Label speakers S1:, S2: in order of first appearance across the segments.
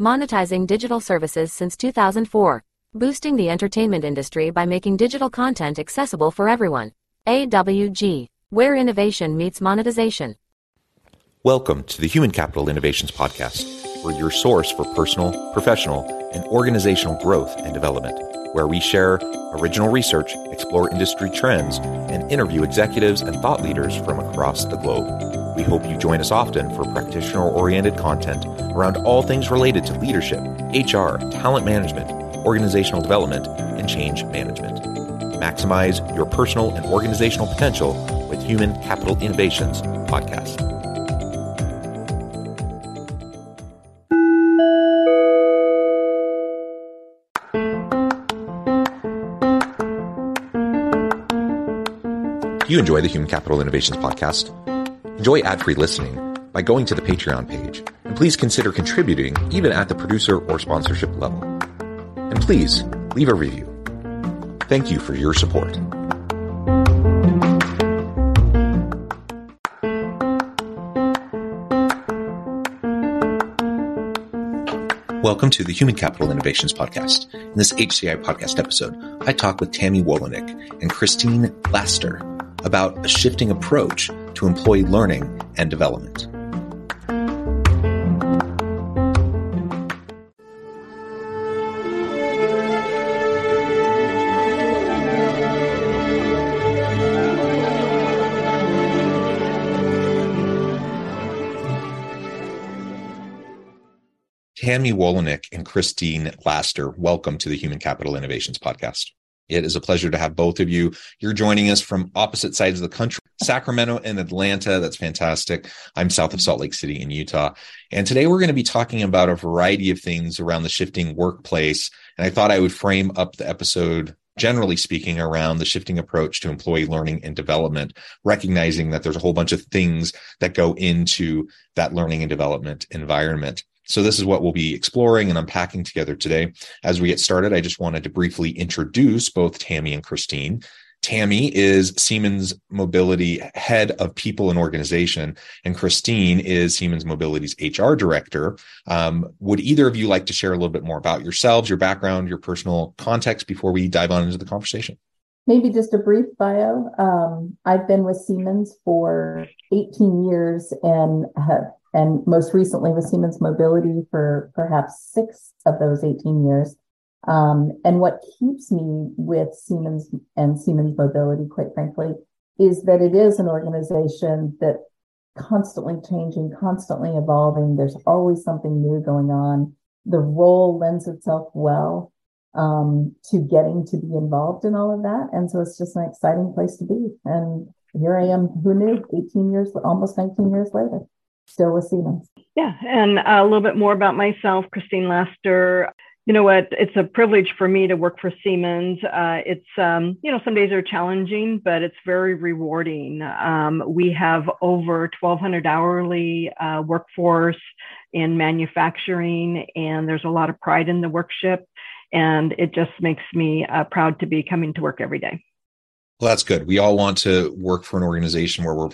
S1: monetizing digital services since 2004, boosting the entertainment industry by making digital content accessible for everyone. AWG, where innovation meets monetization.
S2: Welcome to the Human Capital Innovations Podcast, where your source for personal, professional, and organizational growth and development, where we share original research, explore industry trends, and interview executives and thought leaders from across the globe. We hope you join us often for practitioner oriented content around all things related to leadership, HR, talent management, organizational development, and change management. Maximize your personal and organizational potential with Human Capital Innovations podcast. You enjoy the Human Capital Innovations podcast? Enjoy ad-free listening by going to the Patreon page, and please consider contributing even at the producer or sponsorship level. And please leave a review. Thank you for your support. Welcome to the Human Capital Innovations Podcast. In this HCI podcast episode, I talk with Tami Wolownik and Christine Laster about a shifting approach to employee learning and development. Tami Wolownik and Christine Laster, welcome to the Human Capital Innovations Podcast. It is a pleasure to have both of you. You're joining us from opposite sides of the country, Sacramento and Atlanta. That's fantastic. I'm south of Salt Lake City in Utah. And today we're going to be talking about a variety of things around the shifting workplace. And I thought I would frame up the episode generally speaking around the shifting approach to employee learning and development recognizing that there's a whole bunch of things that go into that learning and development environment so this is what we'll be exploring and unpacking together today. As we get started, I just wanted to briefly introduce both Tami and Christine. Tami is Siemens Mobility head of people and organization, and Christine is Siemens Mobility's HR director. Um, would either of you like to share a little bit more about yourselves, your background, your personal context before we dive on into the conversation?
S3: Maybe just a brief bio. Um, I've been with Siemens for 18 years and have and most recently with Siemens Mobility for perhaps six of those 18 years. Um, and what keeps me with Siemens and Siemens Mobility, quite frankly, is that it is an organization that constantly changing, constantly evolving. There's always something new going on. The role lends itself well um, to getting to be involved in all of that. And so it's just an exciting place to be. And here I am, who knew, 18 years, almost 19 years later still with Siemens.
S4: Yeah, and a little bit more about myself, Christine Laster. You know what? It's a privilege for me to work for Siemens. Uh, it's, um, you know, some days are challenging, but it's very rewarding. Um, we have over 1,200 hourly uh, workforce in manufacturing, and there's a lot of pride in the workship. And it just makes me uh, proud to be coming to work every day.
S2: Well, that's good. We all want to work for an organization where we're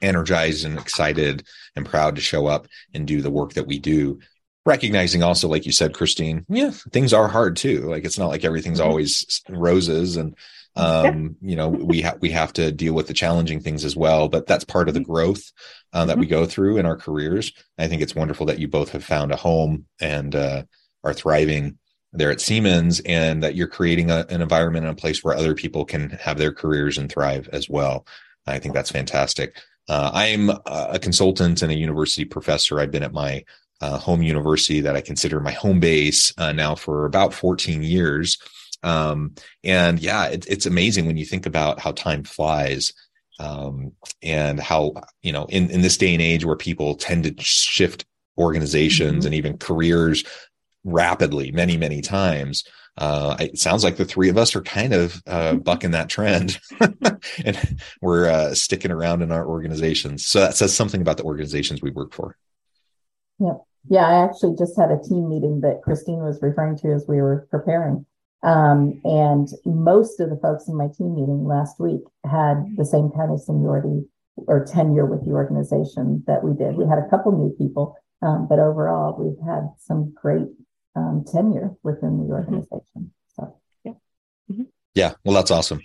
S2: energized and excited and proud to show up and do the work that we do recognizing also like you said christine yeah things are hard too like it's not like everything's mm-hmm. always roses and um yeah. you know we have we have to deal with the challenging things as well but that's part of the mm-hmm. growth uh, that mm-hmm. we go through in our careers i think it's wonderful that you both have found a home and uh, are thriving there at siemens and that you're creating a, an environment and a place where other people can have their careers and thrive as well i think that's fantastic uh, I'm a consultant and a university professor. I've been at my uh, home university that I consider my home base uh, now for about 14 years. Um, and yeah, it, it's amazing when you think about how time flies. Um, and how, you know, in, in this day and age where people tend to shift organizations mm-hmm. and even careers rapidly many, many times, uh, it sounds like the three of us are kind of uh, bucking that trend and we're uh, sticking around in our organizations. So that says something about the organizations we work for.
S3: Yeah. Yeah. I actually just had a team meeting that Christine was referring to as we were preparing. Um, and most of the folks in my team meeting last week had the same kind of seniority or tenure with the organization that we did. We had a couple new people, Um, but overall, we've had some great um, tenure within the mm-hmm. organization. So,
S2: yeah. Mm-hmm. Yeah. Well, that's awesome.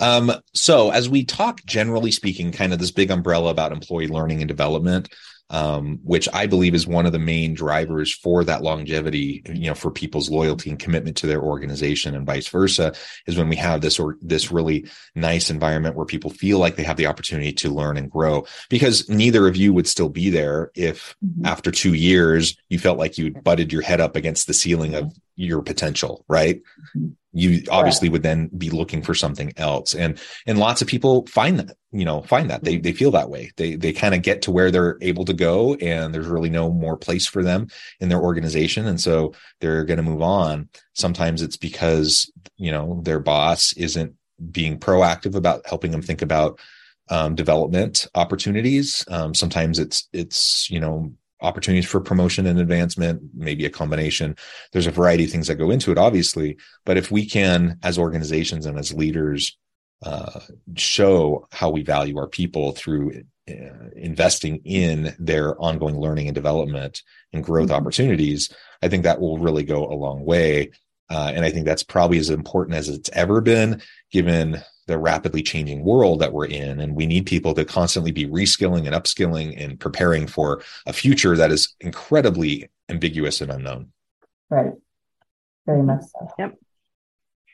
S2: Um, so as we talk generally speaking, kind of this big umbrella about employee learning and development, um, which I believe is one of the main drivers for that longevity, you know, for people's loyalty and commitment to their organization and vice versa, is when we have this or this really nice environment where people feel like they have the opportunity to learn and grow. Because neither of you would still be there if mm-hmm. after two years you felt like you butted your head up against the ceiling of your potential, right? Mm-hmm you obviously would then be looking for something else. And and lots of people find that you know find that. They they feel that way. They they kind of get to where they're able to go and there's really no more place for them in their organization. And so they're going to move on. Sometimes it's because you know their boss isn't being proactive about helping them think about um, development opportunities. Um, sometimes it's it's you know opportunities for promotion and advancement, maybe a combination. There's a variety of things that go into it, obviously. But if we can, as organizations and as leaders, uh, show how we value our people through uh, investing in their ongoing learning and development and growth mm-hmm. opportunities, I think that will really go a long way. Uh, and I think that's probably as important as it's ever been, given the rapidly changing world that we're in. And we need people to constantly be reskilling and upskilling and preparing for a future that is incredibly ambiguous and unknown.
S3: Right. Very much so.
S4: Yep.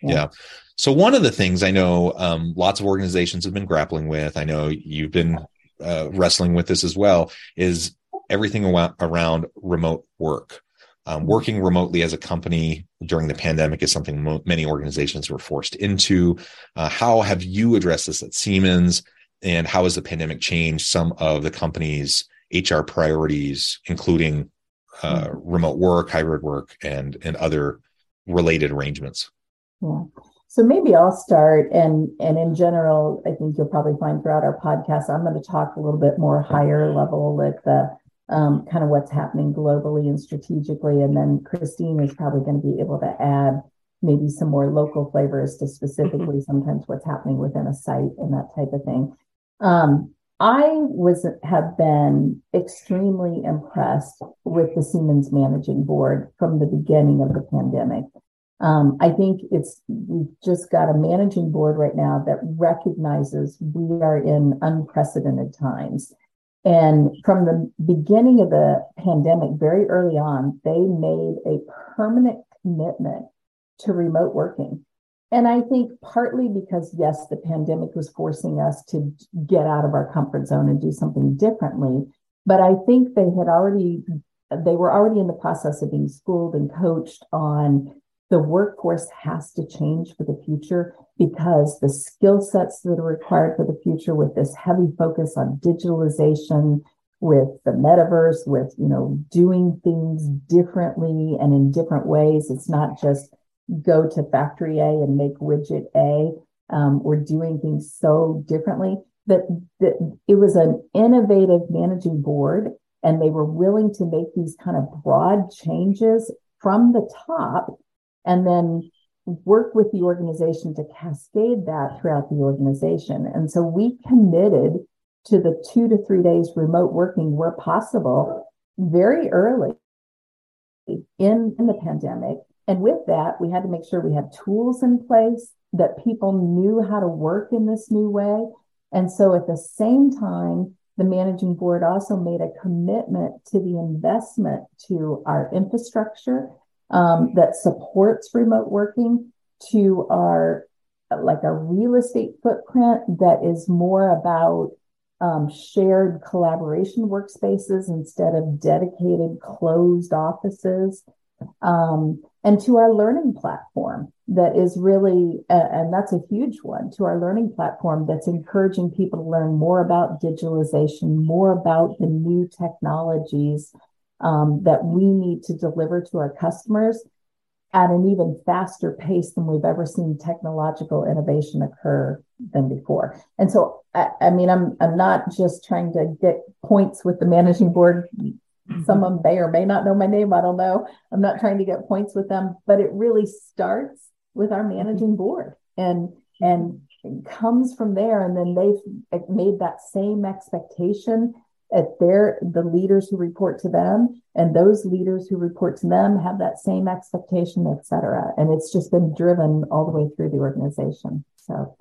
S2: Yeah. yeah. So one of the things I know um, lots of organizations have been grappling with, I know you've been uh, wrestling with this as well, is everything around remote work. Um, working remotely as a company during the pandemic is something mo- many organizations were forced into. Uh, how have you addressed this at Siemens? And how has the pandemic changed some of the company's HR priorities, including uh, mm-hmm. remote work, hybrid work, and and other related arrangements?
S3: Yeah. So maybe I'll start, and and in general, I think you'll probably find throughout our podcast, I'm going to talk a little bit more higher level, like the um, kind of what's happening globally and strategically. And then Christine is probably going to be able to add maybe some more local flavors to specifically mm-hmm. sometimes what's happening within a site and that type of thing. Um, I was have been extremely impressed with the Siemens managing board from the beginning of the pandemic. Um, I think it's we've just got a managing board right now that recognizes we are in unprecedented times. And from the beginning of the pandemic, very early on, they made a permanent commitment to remote working. And I think partly because, yes, the pandemic was forcing us to get out of our comfort zone and do something differently. But I think they had already, they were already in the process of being schooled and coached on the workforce has to change for the future because the skill sets that are required for the future with this heavy focus on digitalization with the metaverse with you know doing things differently and in different ways. It's not just go to factory a and make widget a. Um, we're doing things so differently that, that it was an innovative managing board and they were willing to make these kind of broad changes from the top and then work with the organization to cascade that throughout the organization. And so we committed to the two to three days remote working where possible very early in, in the pandemic. And with that, we had to make sure we had tools in place that people knew how to work in this new way. And so at the same time, the managing board also made a commitment to the investment to our infrastructure um, that supports remote working to our like a real estate footprint that is more about um, shared collaboration workspaces instead of dedicated closed offices um, and to our learning platform that is really uh, and that's a huge one to our learning platform that's encouraging people to learn more about digitalization more about the new technologies um, that we need to deliver to our customers at an even faster pace than we've ever seen technological innovation occur than before. And so, I, I mean, I'm I'm not just trying to get points with the managing board. Some of them may or may not know my name. I don't know. I'm not trying to get points with them, but it really starts with our managing board and and comes from there. And then they've made that same expectation at their the leaders who report to them and those leaders who report to them have that same expectation et cetera and it's just been driven all the way through the organization so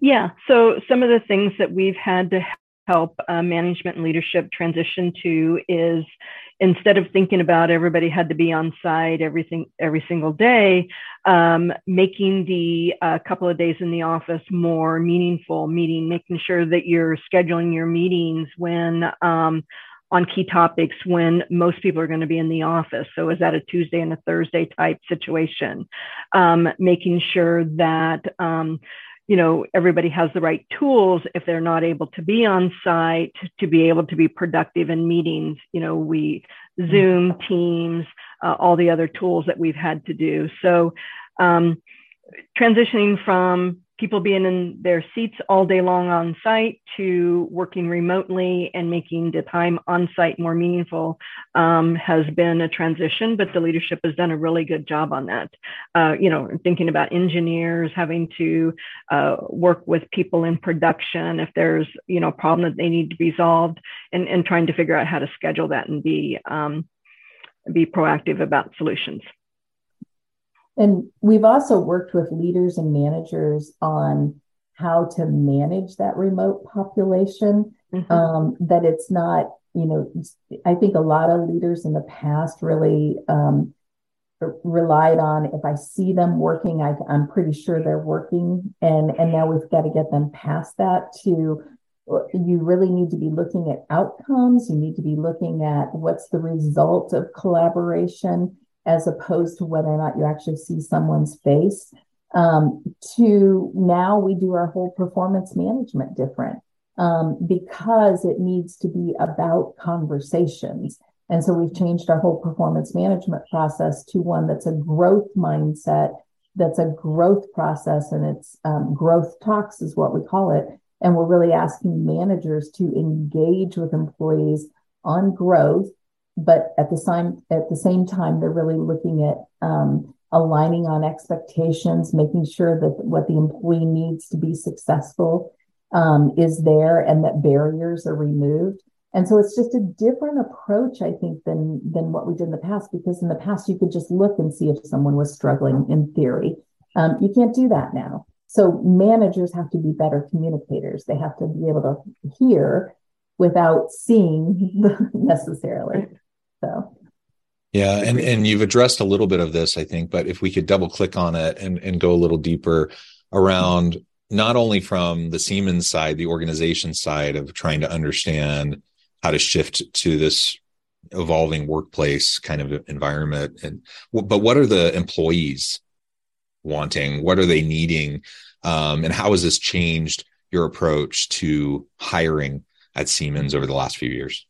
S4: Yeah. So some of the things that we've had to help uh, management and leadership transition to is instead of thinking about everybody had to be on site everything every single day um, making the uh, couple of days in the office more meaningful meeting making sure that you're scheduling your meetings when um, on key topics when most people are going to be in the office. So is that a Tuesday and a Thursday type situation? Um, making sure that um, you know everybody has the right tools if they're not able to be on site to be able to be productive in meetings you know we zoom teams uh, all the other tools that we've had to do. So um, transitioning from people being in their seats all day long on site to working remotely and making the time on site more meaningful um, has been a transition, but the leadership has done a really good job on that. Uh, you know, thinking about engineers having to uh, work with people in production if there's, you know, a problem that they need to be solved and, and trying to figure out how to schedule that and be, um, be proactive about solutions.
S3: And we've also worked with leaders and managers on how to manage that remote population. Mm-hmm. Um, that it's not, you know, I think a lot of leaders in the past really um, relied on if I see them working, I, am pretty sure they're working, and and now we've got to get them past that to. You really need to be looking at outcomes. You need to be looking at what's the result of collaboration as opposed to whether or not you actually see someone's face. Um, to now we do our whole performance management different um, because it needs to be about conversations. And so we've changed our whole performance management process to one that's a growth mindset, that's a growth process, and it's um, growth talks is what we call it. And we're really asking managers to engage with employees on growth but at the same at the same time, they're really looking at um, aligning on expectations, making sure that what the employee needs to be successful um, is there, and that barriers are removed. And so it's just a different approach, I think, than than what we did in the past. Because in the past, you could just look and see if someone was struggling. In theory, um, you can't do that now. So managers have to be better communicators. They have to be able to hear without seeing necessarily. So.
S2: Yeah, and and you've addressed a little bit of this, I think, but if we could double click on it and and go a little deeper around not only from the Siemens side, the organization side of trying to understand how to shift to this evolving workplace kind of environment and but what are the employees wanting? What are they needing? Um, and how has this changed your approach to hiring at siemens over the last few years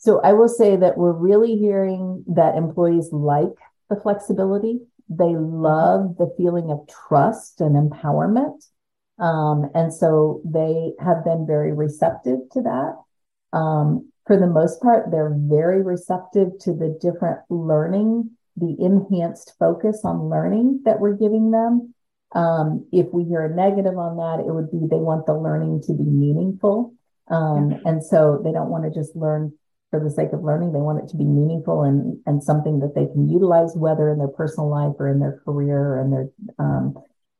S3: so I will say that we're really hearing that employees like the flexibility. They love the feeling of trust and empowerment. Um, and so they have been very receptive to that. Um, for the most part, they're very receptive to the different learning, the enhanced focus on learning that we're giving them. Um, if we hear a negative on that, it would be they want the learning to be meaningful. Um, and so they don't want to just learn for the sake of learning. They want it to be meaningful and, and something that they can utilize, whether in their personal life or in their career or in their um,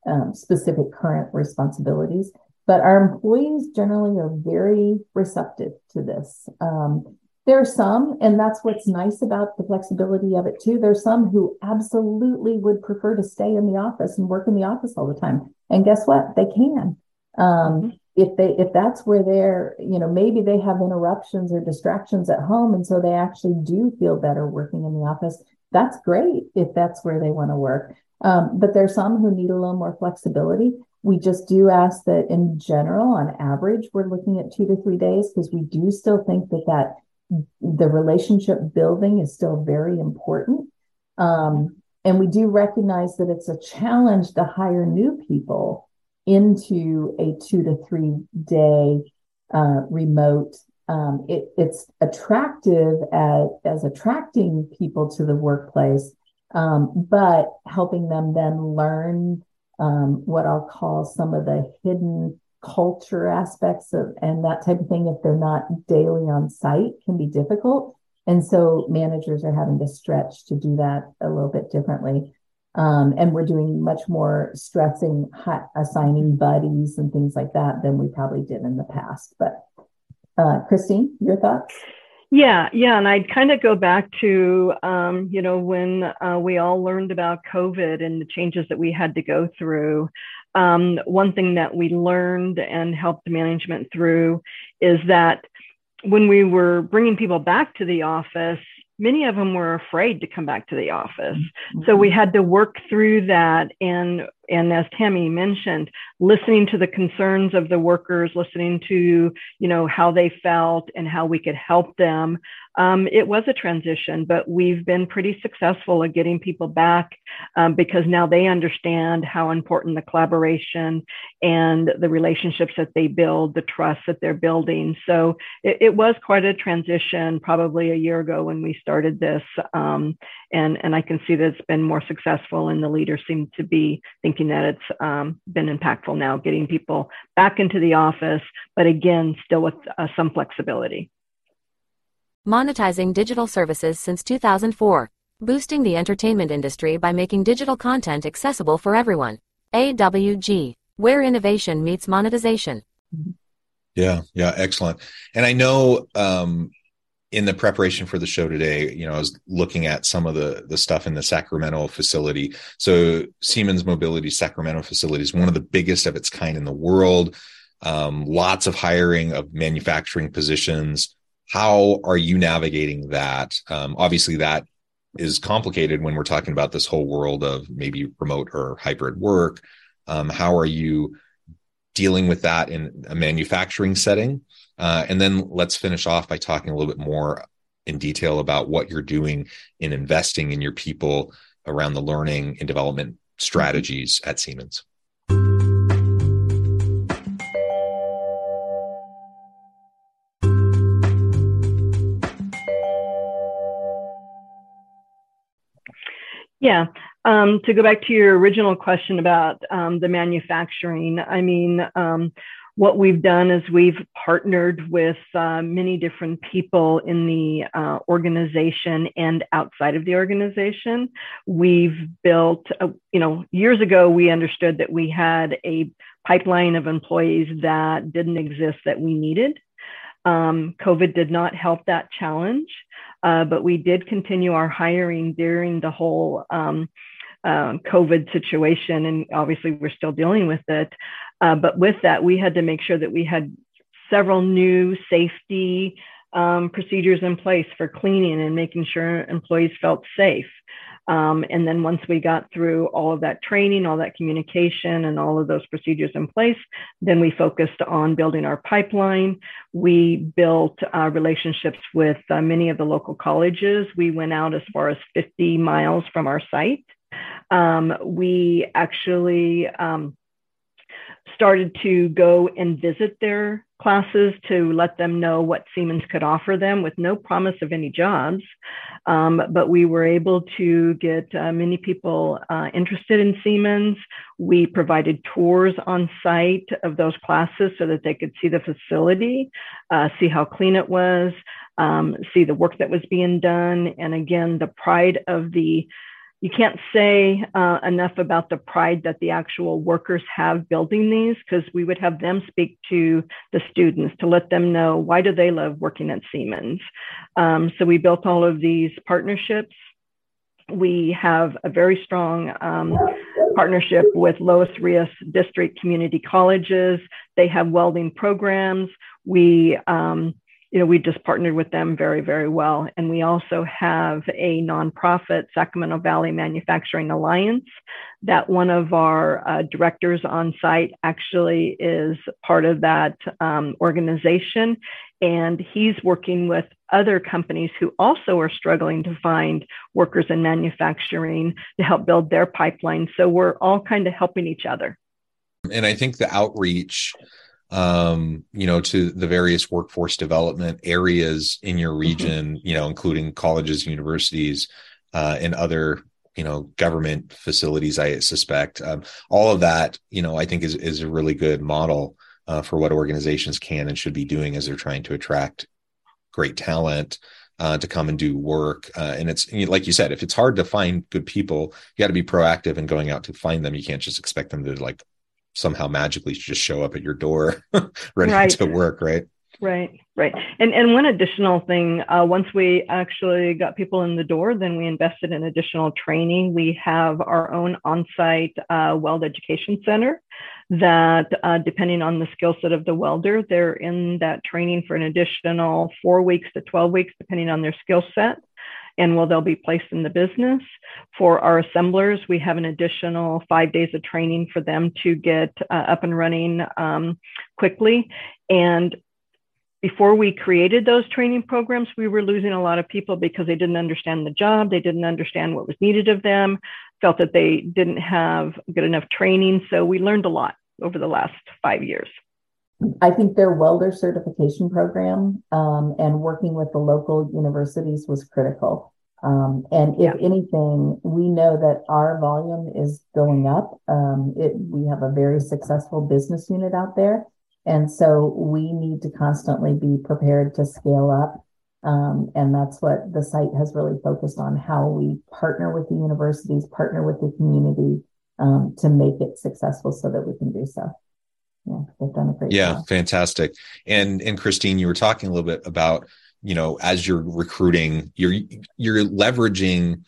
S3: um, specific current responsibilities. But our employees generally are very receptive to this. Um, there are some, and that's what's nice about the flexibility of it too. There's some who absolutely would prefer to stay in the office and work in the office all the time. And guess what? They can. Um, mm-hmm if they if that's where they're you know maybe they have interruptions or distractions at home and so they actually do feel better working in the office that's great if that's where they want to work. Um, but there's some who need a little more flexibility. We just do ask that in general on average we're looking at two to three days because we do still think that that the relationship building is still very important. Um, and we do recognize that it's a challenge to hire new people into a two to three day uh, remote um, it, it's attractive as, as attracting people to the workplace, um, but helping them then learn um, what I'll call some of the hidden culture aspects of and that type of thing if they're not daily on site can be difficult. And so managers are having to stretch to do that a little bit differently um, and we're doing much more stressing assigning buddies and things like that than we probably did in the past but uh, Christine, your thoughts?
S4: Yeah, yeah, and I'd kind of go back to um, you know when uh, we all learned about COVID and the changes that we had to go through. Um, one thing that we learned and helped management through is that when we were bringing people back to the office, many of them were afraid to come back to the office. Mm-hmm. So we had to work through that and and as Tami mentioned, listening to the concerns of the workers, listening to you know how they felt and how we could help them. Um, it was a transition, but we've been pretty successful at getting people back um, because now they understand how important the collaboration and the relationships that they build, the trust that they're building. So it, it was quite a transition, probably a year ago when we started this, um, and and I can see that it's been more successful, and the leaders seem to be thinking that it's um, been impactful now, getting people back into the office, but again, still with uh, some flexibility.
S1: Monetizing digital services since 2004, boosting the entertainment industry by making digital content accessible for everyone. AWG, where innovation meets monetization.
S2: Yeah, yeah, excellent. And I know um, in the preparation for the show today, you know, I was looking at some of the the stuff in the Sacramento facility. So Siemens Mobility Sacramento facility is one of the biggest of its kind in the world. Um, lots of hiring of manufacturing positions. How are you navigating that? Um, obviously, that is complicated when we're talking about this whole world of maybe remote or hybrid work. Um, how are you dealing with that in a manufacturing setting? Uh, and then let's finish off by talking a little bit more in detail about what you're doing in investing in your people around the learning and development strategies at Siemens.
S4: Yeah. Um, to go back to your original question about um, the manufacturing, I mean, um, what we've done is we've partnered with uh, many different people in the uh, organization and outside of the organization. We've built, a, uh, you know, years ago, we understood that we had a pipeline of employees that didn't exist that we needed. Um, COVID did not help that challenge, uh, but we did continue our hiring during the whole um, uh, COVID situation, and obviously we're still dealing with it. Uh, but with that, we had to make sure that we had several new safety um, procedures in place for cleaning and making sure employees felt safe. Um, and then once we got through all of that training, all that communication, and all of those procedures in place, then we focused on building our pipeline. We built uh, relationships with uh, many of the local colleges. We went out as far as 50 miles from our site. Um, we actually um, started to go and visit their classes to let them know what Siemens could offer them with no promise of any jobs. Um, but we were able to get uh, many people uh, interested in Siemens. We provided tours on site of those classes so that they could see the facility, uh, see how clean it was, um, see the work that was being done. And again, the pride of the you can't say uh, enough about the pride that the actual workers have building these because we would have them speak to the students to let them know why do they love working at Siemens. Um, so we built all of these partnerships. We have a very strong um, partnership with Los Rios District Community Colleges. They have welding programs. We um, you know, we just partnered with them very, very well. And we also have a nonprofit, Sacramento Valley Manufacturing Alliance, that one of our uh, directors on site actually is part of that um, organization. And he's working with other companies who also are struggling to find workers in manufacturing to help build their pipeline. So we're all kind of helping each other.
S2: And I think the outreach um, you know, to the various workforce development areas in your mm-hmm. region, mm-hmm. you know, including colleges, universities, uh, and other, you know, government facilities, I suspect. Um, all of that, you know, I think is, is a really good model uh, for what organizations can and should be doing as they're trying to attract great talent uh, to come and do work. Uh, and it's like you said, if it's hard to find good people, you got to be proactive in going out to find them. You can't just expect them to like somehow magically just show up at your door ready right. to work, right?
S4: Right, right. And and one additional thing, uh, once we actually got people in the door, then we invested in additional training. We have our own on-site uh, weld education center that, uh, depending on the skill set of the welder, they're in that training for an additional four weeks to 12 weeks, depending on their skill set and will they'll be placed in the business. For our assemblers, we have an additional five days of training for them to get uh, up and running um, quickly. And before we created those training programs, we were losing a lot of people because they didn't understand the job, they didn't understand what was needed of them, felt that they didn't have good enough training. So we learned a lot over the last five years.
S3: I think their welder certification program um, and working with the local universities was critical. Um, and if yeah. anything, we know that our volume is going up. Um, it, we have a very successful business unit out there. And so we need to constantly be prepared to scale up. Um, and that's what the site has really focused on how we partner with the universities, partner with the community um, to make it successful so that we can do so yeah, they've done a great
S2: yeah,
S3: job.
S2: fantastic. And and Christine, you were talking a little bit about you know as you're recruiting, you're you're leveraging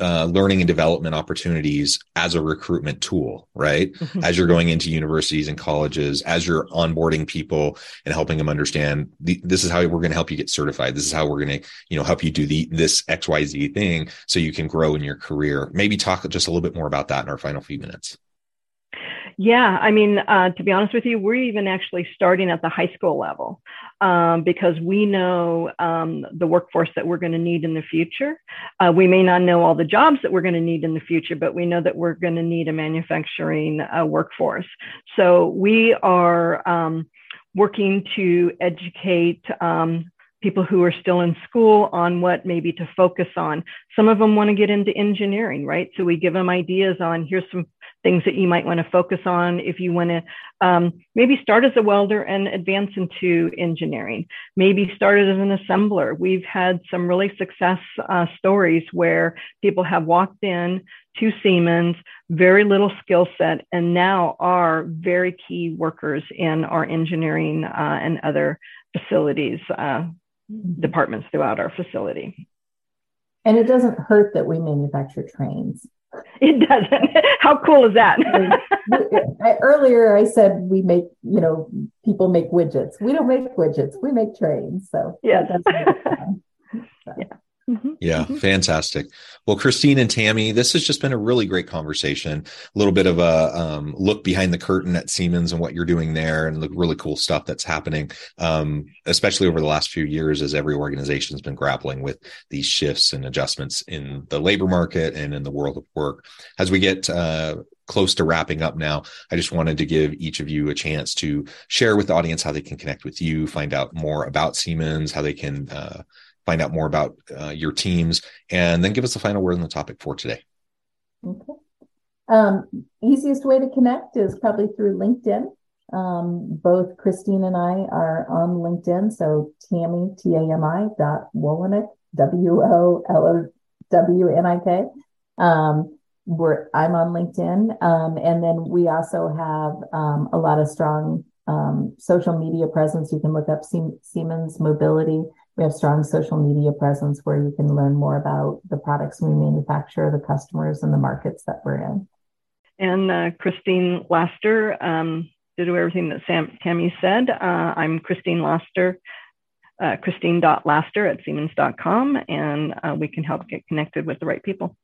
S2: uh, learning and development opportunities as a recruitment tool, right? Mm-hmm. As you're going into universities and colleges, as you're onboarding people and helping them understand the, this is how we're going to help you get certified. This is how we're going to, you know, help you do the this X Y Z thing so you can grow in your career. Maybe talk just a little bit more about that in our final few minutes.
S4: Yeah, I mean, uh, to be honest with you, we're even actually starting at the high school level um, because we know um, the workforce that we're going to need in the future. Uh, we may not know all the jobs that we're going to need in the future, but we know that we're going to need a manufacturing uh, workforce. So we are um, working to educate um, people who are still in school on what maybe to focus on. Some of them want to get into engineering, right? So we give them ideas on here's some things that you might want to focus on if you want to um, maybe start as a welder and advance into engineering. Maybe start as an assembler. We've had some really success uh, stories where people have walked in to Siemens, very little skill set, and now are very key workers in our engineering uh, and other facilities, uh, departments throughout our facility.
S3: And it doesn't hurt that we manufacture trains.
S4: It doesn't. How cool is that?
S3: Earlier, I said we make, you know, people make widgets. We don't make widgets. We make trains. So
S4: yeah,
S3: that's
S2: so. yeah. Mm-hmm. Yeah, mm-hmm. fantastic. Well, Christine and Tami, this has just been a really great conversation. A little bit of a um, look behind the curtain at Siemens and what you're doing there, and the really cool stuff that's happening, um, especially over the last few years as every organization has been grappling with these shifts and adjustments in the labor market and in the world of work. As we get uh, close to wrapping up now, I just wanted to give each of you a chance to share with the audience how they can connect with you, find out more about Siemens, how they can. Uh, find out more about uh, your teams, and then give us the final word on the topic for today.
S3: Okay. Um, easiest way to connect is probably through LinkedIn. Um, both Christine and I are on LinkedIn. So Tami, T A M I dot Wolownik, W O L O W N I K. Um, we're, I'm on LinkedIn. Um, and then we also have um, a lot of strong um, social media presence. You can look up Siemens Mobility we have strong social media presence where you can learn more about the products we manufacture, the customers, and the markets that we're in.
S4: And uh, Christine Laster, um, to do everything that Sam, Tami said, uh, I'm Christine Laster, uh, Christine.Laster at Siemens.com, and uh, we can help get connected with the right people.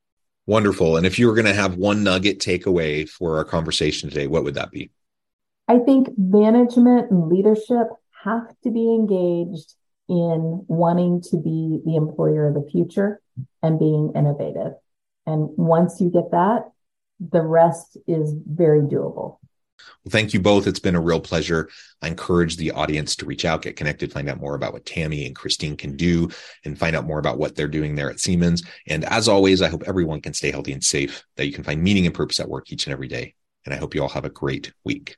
S2: Wonderful. And if you were going to have one nugget takeaway for our conversation today, what would that be?
S3: I think management and leadership have to be engaged in wanting to be the employer of the future and being innovative. And once you get that, the rest is very doable.
S2: Well, thank you both. It's been a real pleasure. I encourage the audience to reach out, get connected, find out more about what Tami and Christine can do, and find out more about what they're doing there at Siemens. And as always, I hope everyone can stay healthy and safe, that you can find meaning and purpose at work each and every day. And I hope you all have a great week.